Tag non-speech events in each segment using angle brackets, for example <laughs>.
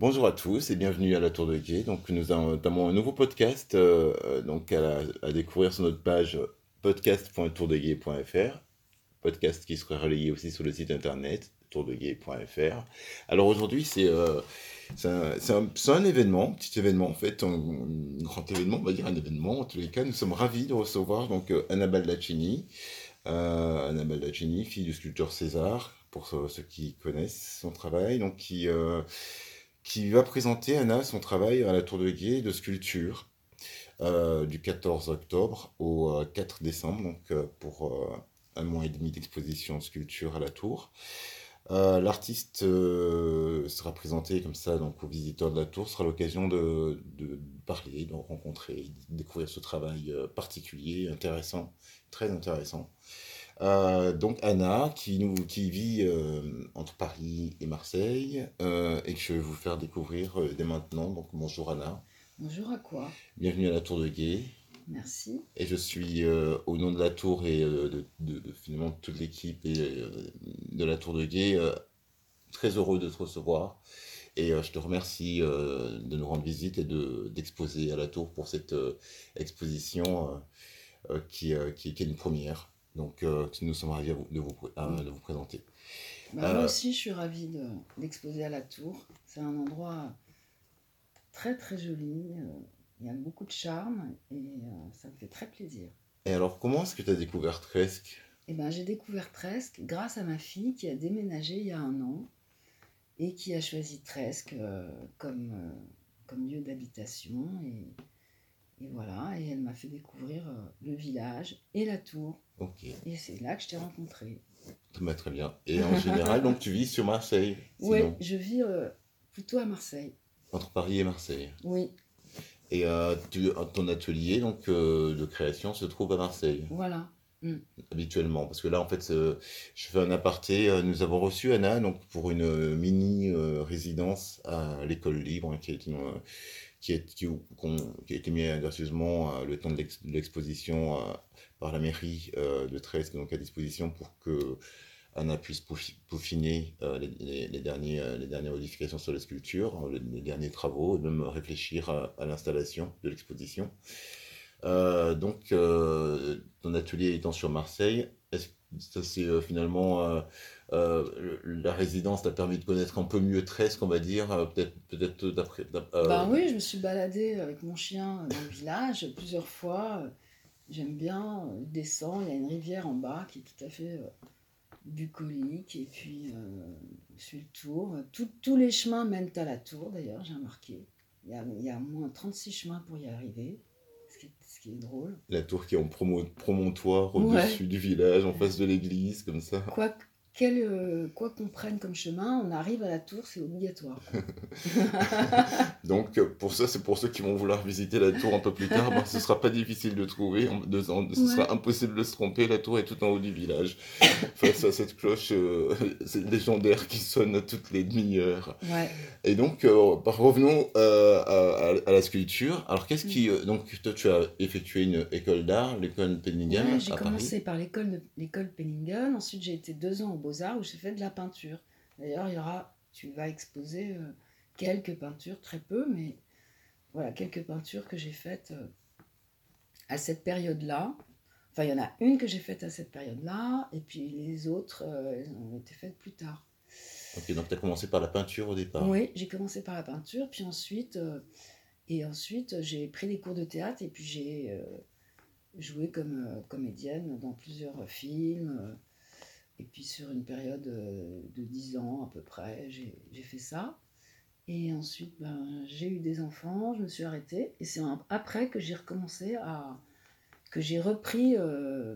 Bonjour à tous et bienvenue à la Tour de Guet. Donc nous avons un nouveau podcast euh, donc à, découvrir sur notre page podcast.tourdeguet.fr. Podcast qui sera relayé aussi sur le site internet tourdeguet.fr. Alors aujourd'hui c'est euh, un, un, événement, petit événement en fait, un, grand événement, on va dire un événement. En tous les cas, nous sommes ravis de recevoir donc euh, Anna Baldacini. Anna Baldacini, fille du sculpteur César, pour ceux, qui connaissent son travail, donc qui qui va présenter, Anna, son travail à la Tour de Guet de sculpture euh, du 14 octobre au 4 euh, décembre, donc euh, pour un mois et demi d'exposition sculpture à la Tour. L'artiste sera présenté comme ça donc aux visiteurs de la tour, sera l'occasion de, de, parler, de rencontrer, de découvrir ce travail particulier, intéressant, très intéressant. Euh, donc Anna, qui, nous, qui vit euh, entre Paris et Marseille, euh, et que je vais vous faire découvrir dès maintenant. Donc bonjour Anna. Bonjour à quoi? Bienvenue à la Tour de Gué. Merci. Et je suis au nom de la Tour et de, de, finalement toute l'équipe de la Tour de Gué très heureux de te recevoir. Et je te remercie de nous rendre visite et d'exposer à la Tour pour cette exposition qui, qui, qui est une première. Donc, euh, nous sommes ravis de, vous, mm. de vous présenter. Bah, moi euh, aussi, je suis ravie d'exposer à la Tour. C'est un endroit très très joli. Euh, il y a beaucoup de charme et ça me fait très plaisir. Et alors, comment est-ce que tu as découvert Tresque eh ben, J'ai découvert Tresque grâce à ma fille qui a déménagé il y a un an et qui a choisi Tresque comme, comme lieu d'habitation. Et, et voilà, et elle m'a fait découvrir le village et la tour. Et c'est là que je t'ai rencontré. Très bien. Et en général, donc tu vis sur Marseille Oui, je vis euh, plutôt à Marseille. Entre Paris et Marseille Oui. Et euh, tu, ton atelier donc, euh, de création se trouve à Marseille Voilà. Mm. Habituellement. Parce que là, en fait, je fais un aparté. Nous avons reçu Anna donc, pour une mini résidence à l'école libre, hein, qui est une qui, est, qui, qui a été mis gracieusement euh, le temps de l'exposition euh, par la mairie euh, de Tresque donc à disposition pour que Anna puisse peaufiner les, les, les dernières modifications sur la sculpture, les, derniers travaux, et même réfléchir à, l'installation de l'exposition. donc, ton atelier étant sur Marseille, ça c'est finalement euh, la résidence t'a permis de connaître un peu mieux Tresque, on va dire, euh, peut-être peut-être d'après. Euh... Ben oui, je me suis baladée avec mon chien dans le village plusieurs fois. J'aime bien, il descend, il y a une rivière en bas qui est tout à fait bucolique, et puis je suis le tour. tous les chemins mènent à la tour, d'ailleurs, j'ai remarqué. Il y, a, il y a au moins 36 chemins pour y arriver. Ce qui est, drôle. La tour qui est en promontoire au-dessus du village, en face de l'église, comme ça. Quel, euh, quoi qu'on prenne comme chemin, on arrive à la tour, c'est obligatoire. <laughs> Donc pour ça, c'est pour ceux qui vont vouloir visiter la tour un peu plus tard, ben, ce ne sera pas difficile de trouver, ce sera impossible de se tromper, la tour est tout en haut du village, face à cette cloche euh, légendaire qui sonne toutes les demi-heures. Et donc, euh, revenons à, la sculpture. Alors qu'est-ce qui... donc toi, tu as effectué une école d'art, l'école Penningen J'ai commencé par l'école Penningen, ensuite j'ai été deux ans au Beaux-Arts où j'ai fait de la peinture. D'ailleurs, il y aura, tu vas exposer euh, quelques peintures, très peu, mais voilà, quelques peintures que j'ai faites euh, à cette période-là. Enfin, il y en a une que j'ai faite à cette période-là, et puis les autres, euh, elles ont été faites plus tard. Ok, donc tu as commencé par la peinture au départ Oui, j'ai commencé par la peinture, puis ensuite, et ensuite j'ai pris des cours de théâtre, et puis j'ai joué comme comédienne dans plusieurs films. Et puis sur une période euh, de 10 ans à peu près, j'ai fait ça. Et ensuite, ben, j'ai eu des enfants, je me suis arrêtée. Et c'est après que j'ai recommencé à. que j'ai repris. Euh,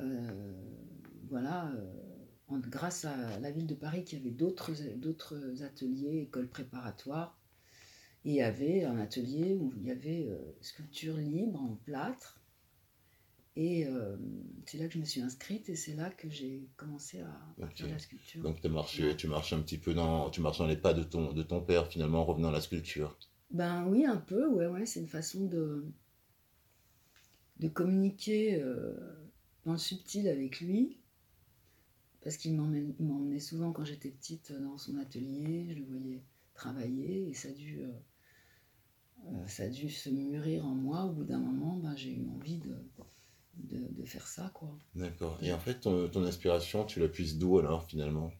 euh, voilà. grâce à la ville de Paris qui avait d'autres ateliers, écoles préparatoires. Et il y avait un atelier où il y avait sculpture libre en plâtre et euh, c'est là que je me suis inscrite et c'est là que j'ai commencé à, faire la sculpture. Donc marché, tu marches un petit peu dans, tu marches dans les pas de ton, de ton père finalement en revenant à la sculpture. Ben oui, un peu, ouais, ouais, c'est une façon de, de communiquer euh, dans le subtil avec lui. Parce qu'il m'emmenait souvent quand j'étais petite dans son atelier, je le voyais travailler et ça a dû, ça a dû se mûrir en moi. Au bout d'un moment, ben, j'ai eu envie de, de, faire ça. quoi. D'accord. Et en fait, ton, ton inspiration, tu la puisses d'où alors finalement?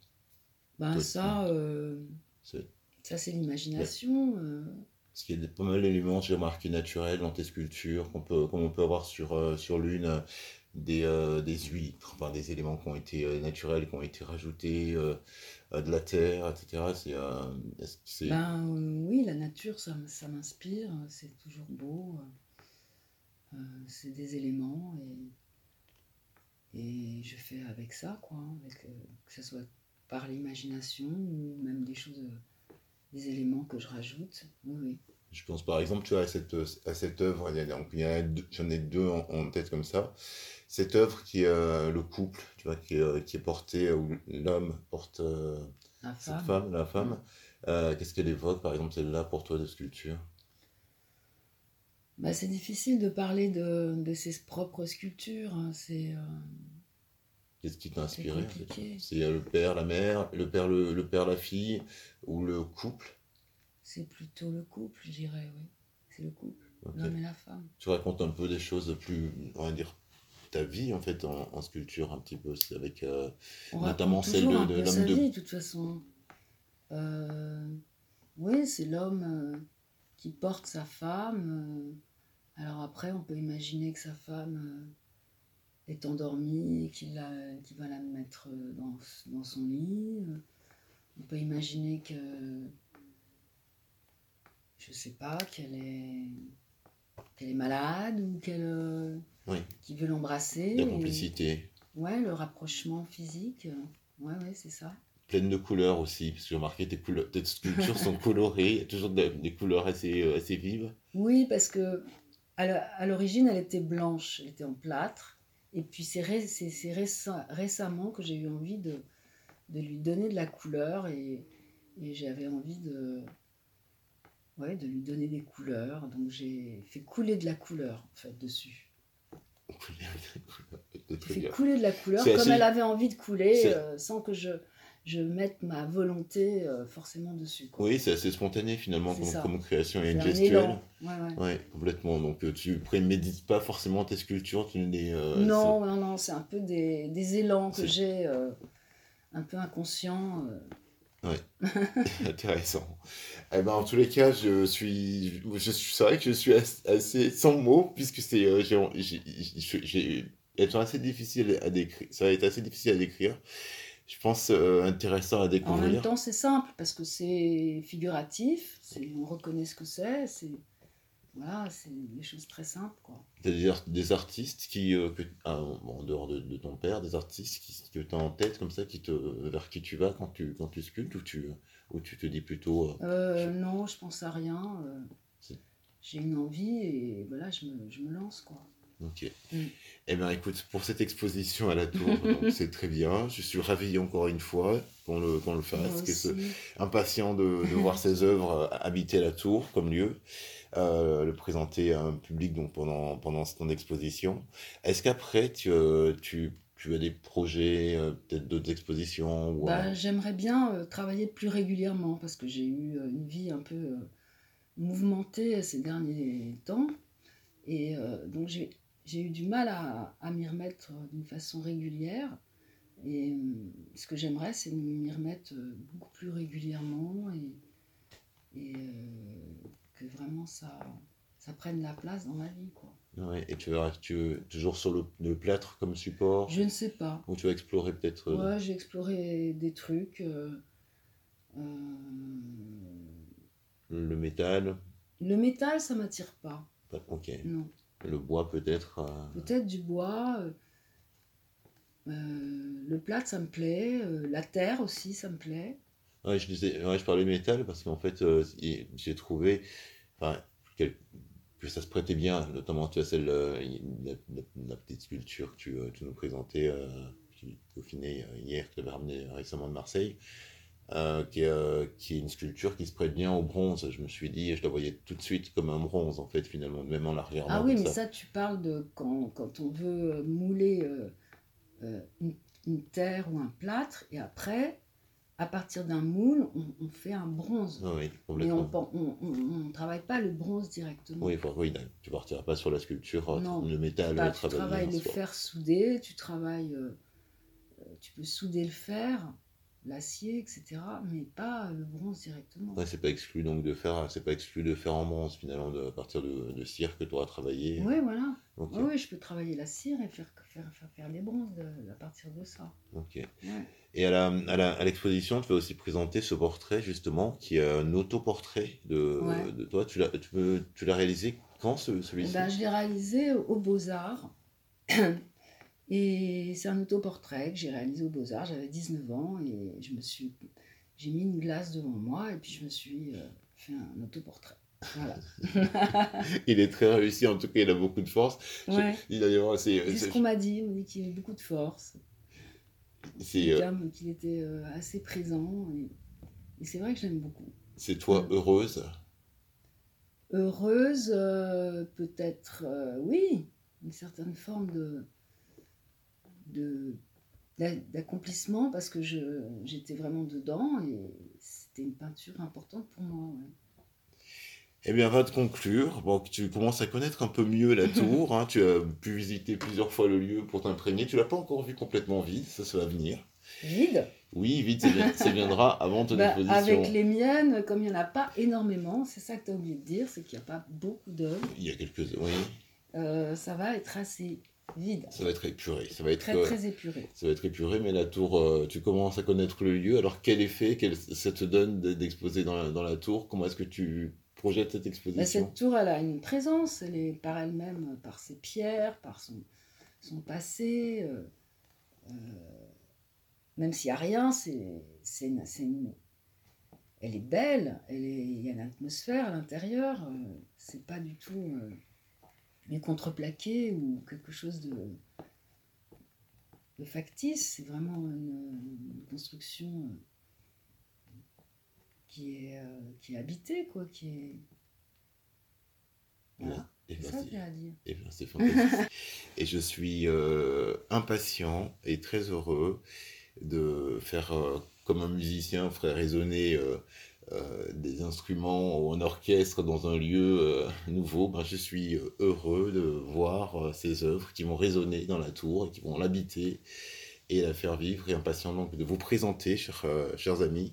Ben ça, ça c'est l'imagination. Parce qu'il y a pas mal d'éléments, j'ai remarqué, naturels dans tes sculptures, qu'on peut, comme on peut avoir sur, sur l'une des, euh, des huîtres, enfin, des éléments qui ont été euh, naturels, qui ont été rajoutés, euh, de la terre, etc. C'est, ben, oui, la nature, ça, ça m'inspire, c'est toujours beau. C'est des éléments et, et je fais avec ça, quoi, avec, que ce soit par l'imagination ou même des choses, des éléments que je rajoute. Oui, oui. Je pense par exemple tu vois, à, cette, à cette œuvre, j'en ai deux en, tête comme ça. Cette œuvre qui est euh, le couple, tu vois, qui, est, euh, qui est porté, où l'homme porte euh, la cette femme, femme la femme. Qu'est-ce qu'elle évoque par exemple celle-là pour toi de sculpture? Bah, C'est difficile de parler de, de ses propres sculptures. Hein. C'est. Qu'est-ce qui t'a inspiré C'est le père, la mère, le père, le, le père, la fille, ou le couple? C'est plutôt le couple, je dirais, oui. C'est le couple, l'homme et la femme. Tu racontes un peu des choses plus, on va dire, ta vie en fait en, sculpture un petit peu, c'est avec euh, notamment celle de, de l'homme de. De toute façon. Euh, oui, c'est l'homme euh, qui porte sa femme. Alors après, on peut imaginer que sa femme est endormie et qu'il va la mettre dans, dans son lit. On peut imaginer que je sais pas, qu'elle est, malade ou qu'elle euh, oui. veut l'embrasser. La complicité. Ouais, le rapprochement physique. Ouais, ouais, c'est ça. Pleine de couleurs aussi, parce que j'ai remarqué tes, couleurs, tes sculptures sont <laughs> colorées, il y a toujours des couleurs assez, euh, assez vives. Oui, parce que à l'origine, elle était blanche, elle était en plâtre. Et puis c'est récemment que j'ai eu envie de, de lui donner de la couleur et, et j'avais envie de, ouais, de lui donner des couleurs. Donc j'ai fait couler de la couleur en fait dessus. J'ai fait couler de la couleur comme elle avait envie de couler euh, sans que je, je mette ma volonté euh, forcément dessus. Oui, c'est assez spontané finalement comme, création et gestuelle. Ouais, ouais. complètement. Donc euh, tu prémédites pas forcément tes sculptures. Tu les, non, non, non, c'est un peu des, des élans que j'ai un peu inconscients. Oui, <laughs> intéressant. Eh ben, en tous les cas, je suis, je suis, c'est vrai que je suis assez sans mots puisque c'est, euh, j'ai, sont assez difficiles à décrire. Ça va être assez difficile à décrire. Je pense euh, intéressant à découvrir. En même temps, c'est simple parce que c'est figuratif. on reconnaît ce que c'est. C'est voilà, c'est des choses très simples. C'est-à-dire des artistes qui, euh, ah, en dehors de, ton père, des artistes qui, que tu as en tête comme ça, qui te, vers qui tu vas quand tu, quand tu sculptes ou tu, ou tu te dis plutôt. Euh, euh, non, je pense à rien. J'ai une envie et voilà, je me, je me lance. quoi. Ok. Mm. Eh bien, écoute, pour cette exposition à la tour, <laughs> c'est très bien. Je suis ravi encore une fois qu'on le, qu'on le fasse. Que impatient de, de voir <laughs> ces œuvres habiter la tour comme lieu. Euh, le présenter à un public donc pendant, pendant ton exposition. Est-ce qu'après, tu, euh, tu, tu, as des projets, euh, peut-être d'autres expositions ou, bah, J'aimerais bien travailler plus régulièrement parce que j'ai eu une vie un peu mouvementée ces derniers temps. Et donc j'ai j'ai eu du mal à, à m'y remettre d'une façon régulière. Et ce que j'aimerais, c'est m'y remettre beaucoup plus régulièrement et, et que vraiment ça, ça prenne la place dans ma vie. Quoi. Ouais, et tu vas tu, toujours sur le, le, plâtre comme support? Je ne sais pas. Ou tu vas explorer peut-être euh, Ouais, j'ai exploré des trucs. Euh, euh, le métal? Le métal, ça m'attire pas. Ok. Non. Le bois peut-être Peut-être du bois. le plâtre, ça me plaît. la terre aussi, ça me plaît. Ouais, je, disais, ouais, je parlais métal parce qu'en fait, j'ai trouvé enfin, que ça se prêtait bien, notamment tu as celle, euh, la, petite sculpture que tu, euh, tu nous présentais, euh, qui peaufinait hier, que tu avais ramené récemment de Marseille, qui, est, qui, est, une sculpture qui se prête bien au bronze. Je me suis dit, je la voyais tout de suite comme un bronze, en fait, finalement, même en la regardant. Ah oui, mais ça. tu parles de quand, quand on veut mouler une, une, terre ou un plâtre, et après, à partir d'un moule, on, on fait un bronze. Ah oui, Mais on complètement. ne travaille pas le bronze directement. Oui, enfin, oui, tu partiras pas sur la sculpture, euh, Non. le métal, Bah, le tu travail. travailles le fer soudé, tu travailles, euh, euh, tu peux souder le fer, l'acier, etc. Mais pas le bronze directement. Ouais, c'est pas exclu donc de faire, c'est pas exclu de faire en bronze finalement, de, à partir de, de cire que tu auras travaillé. Oui, voilà. Ok, Oui, je peux travailler la cire et faire, faire, faire, faire les bronzes de- à partir de ça. ok. Ouais. Et à la, à la- à l'exposition, tu vas aussi présenter ce portrait justement, qui est un autoportrait de, Ouais. de toi. Tu l'as, tu l'as réalisé quand ce- Eh celui-ci ben, je l'ai réalisé aux Beaux-Arts. <clears throat> Et c'est un autoportrait que j'ai réalisé aux Beaux-Arts. J'avais 19 ans et je me suis, j'ai mis une glace devant moi et puis je me suis euh, fait un autoportrait. Voilà. <laughs> Il est très réussi, en tout cas, il a beaucoup de force. Ouais. d'ailleurs, c'est, ce qu'on m'a dit. On dit qu'il avait beaucoup de force. c'est, euh, Qu'il était euh, assez présent. Et, et c'est vrai que je l'aime beaucoup. c'est toi heureuse? Heureuse, euh, peut-être, oui, une certaine forme de, de- d'a- d'accomplissement parce que j'étais vraiment dedans et c'était une peinture importante pour moi. ouais. Eh bien, va te conclure. Bon, tu commences à connaître un peu mieux la tour. hein. Tu as pu visiter plusieurs fois le lieu pour t'imprégner. Tu l'as pas encore vu complètement vide, ça, ça va venir. Vide, Oui, vide, ça viendra avant ton Bah, exposition. avec les miennes, comme il n'y en a pas énormément, c'est ça que tu as oublié de dire, c'est qu'il n'y a pas beaucoup d'œuvres, Il y a quelques... Oui, euh, ça va être assez vide, ça va être épuré. Ça va être, très euh, très épuré. ça va être épuré, mais la tour, euh, tu commences à connaître le lieu. Alors, quel effet quel- ça te donne de- d'exposer dans la, dans la tour? Comment est-ce que tu projettes cette Bah, exposition? cette tour, elle a une présence, elle est par elle-même, par ses pierres, par son, son passé. euh, euh, même s'il n'y a rien, c'est, c'est, une- c'est une- elle est belle, elle est, il y a une atmosphère à l'intérieur, euh, c'est pas du tout euh, du contreplaqué ou quelque chose de, de factice, c'est vraiment une, une construction euh, qui est, euh, qui est habitée, quoi, qui est... Voilà. Eh C'est ben, ça à dire. Eh bien, c'est fantastique. <laughs> et je suis euh, impatient et très heureux de faire, euh, comme un musicien, ferait résonner des instruments ou un orchestre dans un lieu euh, nouveau. Ben, je suis euh, heureux de voir euh, ces œuvres qui vont résonner dans la tour et qui vont l'habiter et la faire vivre. Et impatient donc de vous présenter, chers, euh, amis,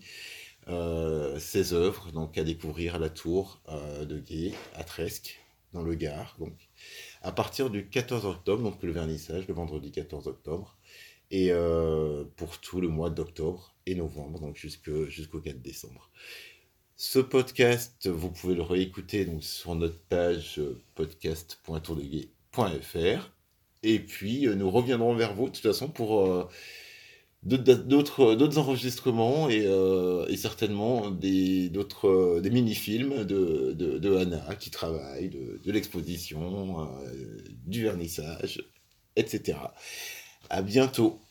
euh, ces œuvres donc à découvrir à la tour euh, de Gué, à Tresque, dans le Gard. Donc, à partir du 14 octobre, donc le vernissage, le vendredi 14 octobre, et euh, pour tout le mois d'octobre et novembre, donc jusqu'au 4 décembre. Ce podcast, vous pouvez le réécouter donc, sur notre page euh, podcast.tourdeguet.fr. Et puis, euh, nous reviendrons vers vous, de toute façon, pour euh, d'autres enregistrements et, et certainement des, des mini-films de, de, Anna qui travaille, de, l'exposition, du vernissage, etc. À bientôt.